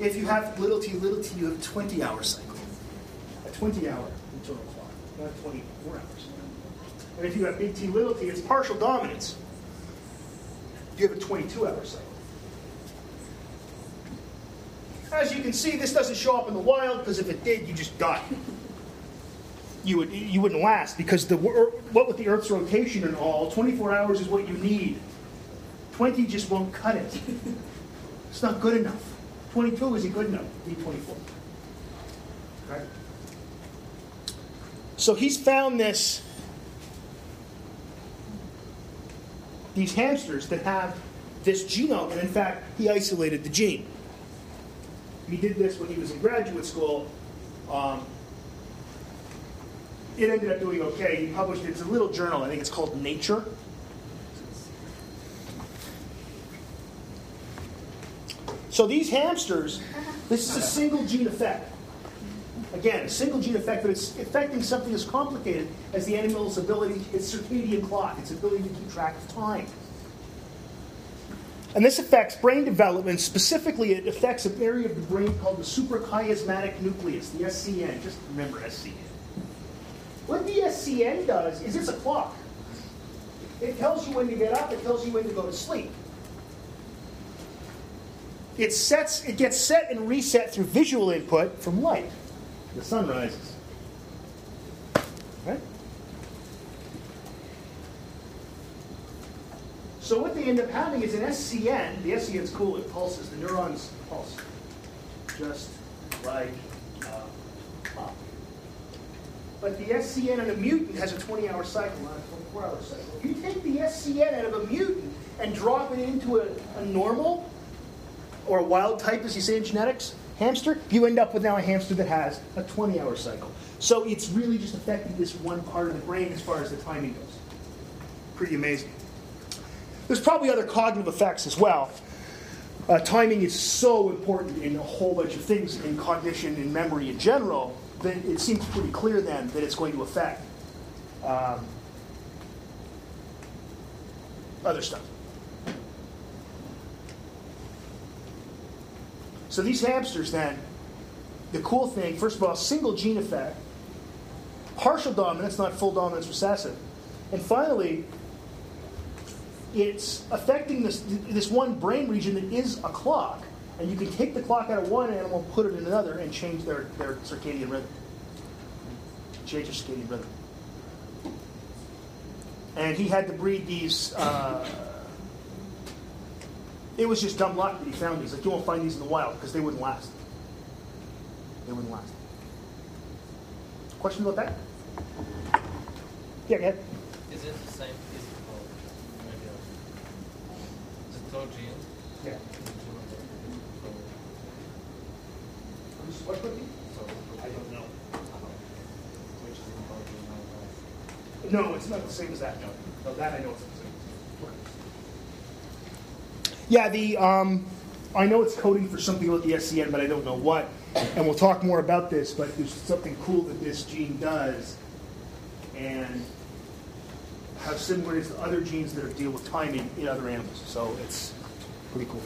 If you have little t, little t, you have a 20 hour cycle. A 20 hour internal clock, not 24 hours. And if you have big T, little t, it's partial dominance. You have a 22 hour cycle. As you can see, this doesn't show up in the wild because if it did, you just die. You would you wouldn't last because the what with the Earth's rotation and all, 24 hours is what you need. 20 just won't cut it. It's not good enough. 22 isn't good enough. Need 24. Okay? So he's found this these hamsters that have this genome, and in fact, he isolated the gene. He did this when he was in graduate school. Um, it ended up doing okay. He published it. It's a little journal. I think it's called Nature. So these hamsters, this is a single gene effect. Again, a single gene effect, but it's affecting something as complicated as the animal's ability, its circadian clock, its ability to keep track of time. And this affects brain development. Specifically, it affects an area of the brain called the suprachiasmatic nucleus, the SCN. Just remember SCN. What the SCN does is it's a clock. It tells you when to get up, it tells you when to go to sleep. It sets it gets set and reset through visual input from light. The sun rises. Right? So what they end up having is an SCN. The SCN's cool, it pulses. The neurons pulse. Just like uh, pop. But the SCN in a mutant has a 20-hour cycle, not a 24-hour cycle. If you take the SCN out of a mutant and drop it into a, a normal or a wild type, as you say in genetics, hamster, you end up with now a hamster that has a 20-hour cycle. So it's really just affecting this one part of the brain as far as the timing goes. Pretty amazing. There's probably other cognitive effects as well. Uh, timing is so important in a whole bunch of things in cognition and memory in general that it seems pretty clear then that it's going to affect um, other stuff. So these hamsters then, the cool thing, first of all, single gene effect, partial dominance, not full dominance recessive. And finally, it's affecting this, this one brain region that is a clock. And you can take the clock out of one animal, put it in another, and change their, their circadian rhythm. Change their circadian rhythm. And he had to breed these. Uh, it was just dumb luck that he found these. Like, you won't find these in the wild because they wouldn't last. They wouldn't last. Question about that? Yeah, go ahead. Is it the same? Is it called? Maybe. Is it gene? Yeah. What would be? So, I don't know. which is called gene? No, it's not the same as that. No, no that I know it's the same. Yeah, the um, I know it's coding for something with the SCN, but I don't know what. And we'll talk more about this. But there's something cool that this gene does, and how similar to other genes that deal with timing in other animals. So it's pretty cool.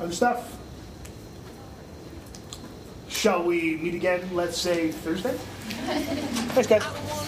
Other stuff. Shall we meet again? Let's say Thursday. Thanks, guys.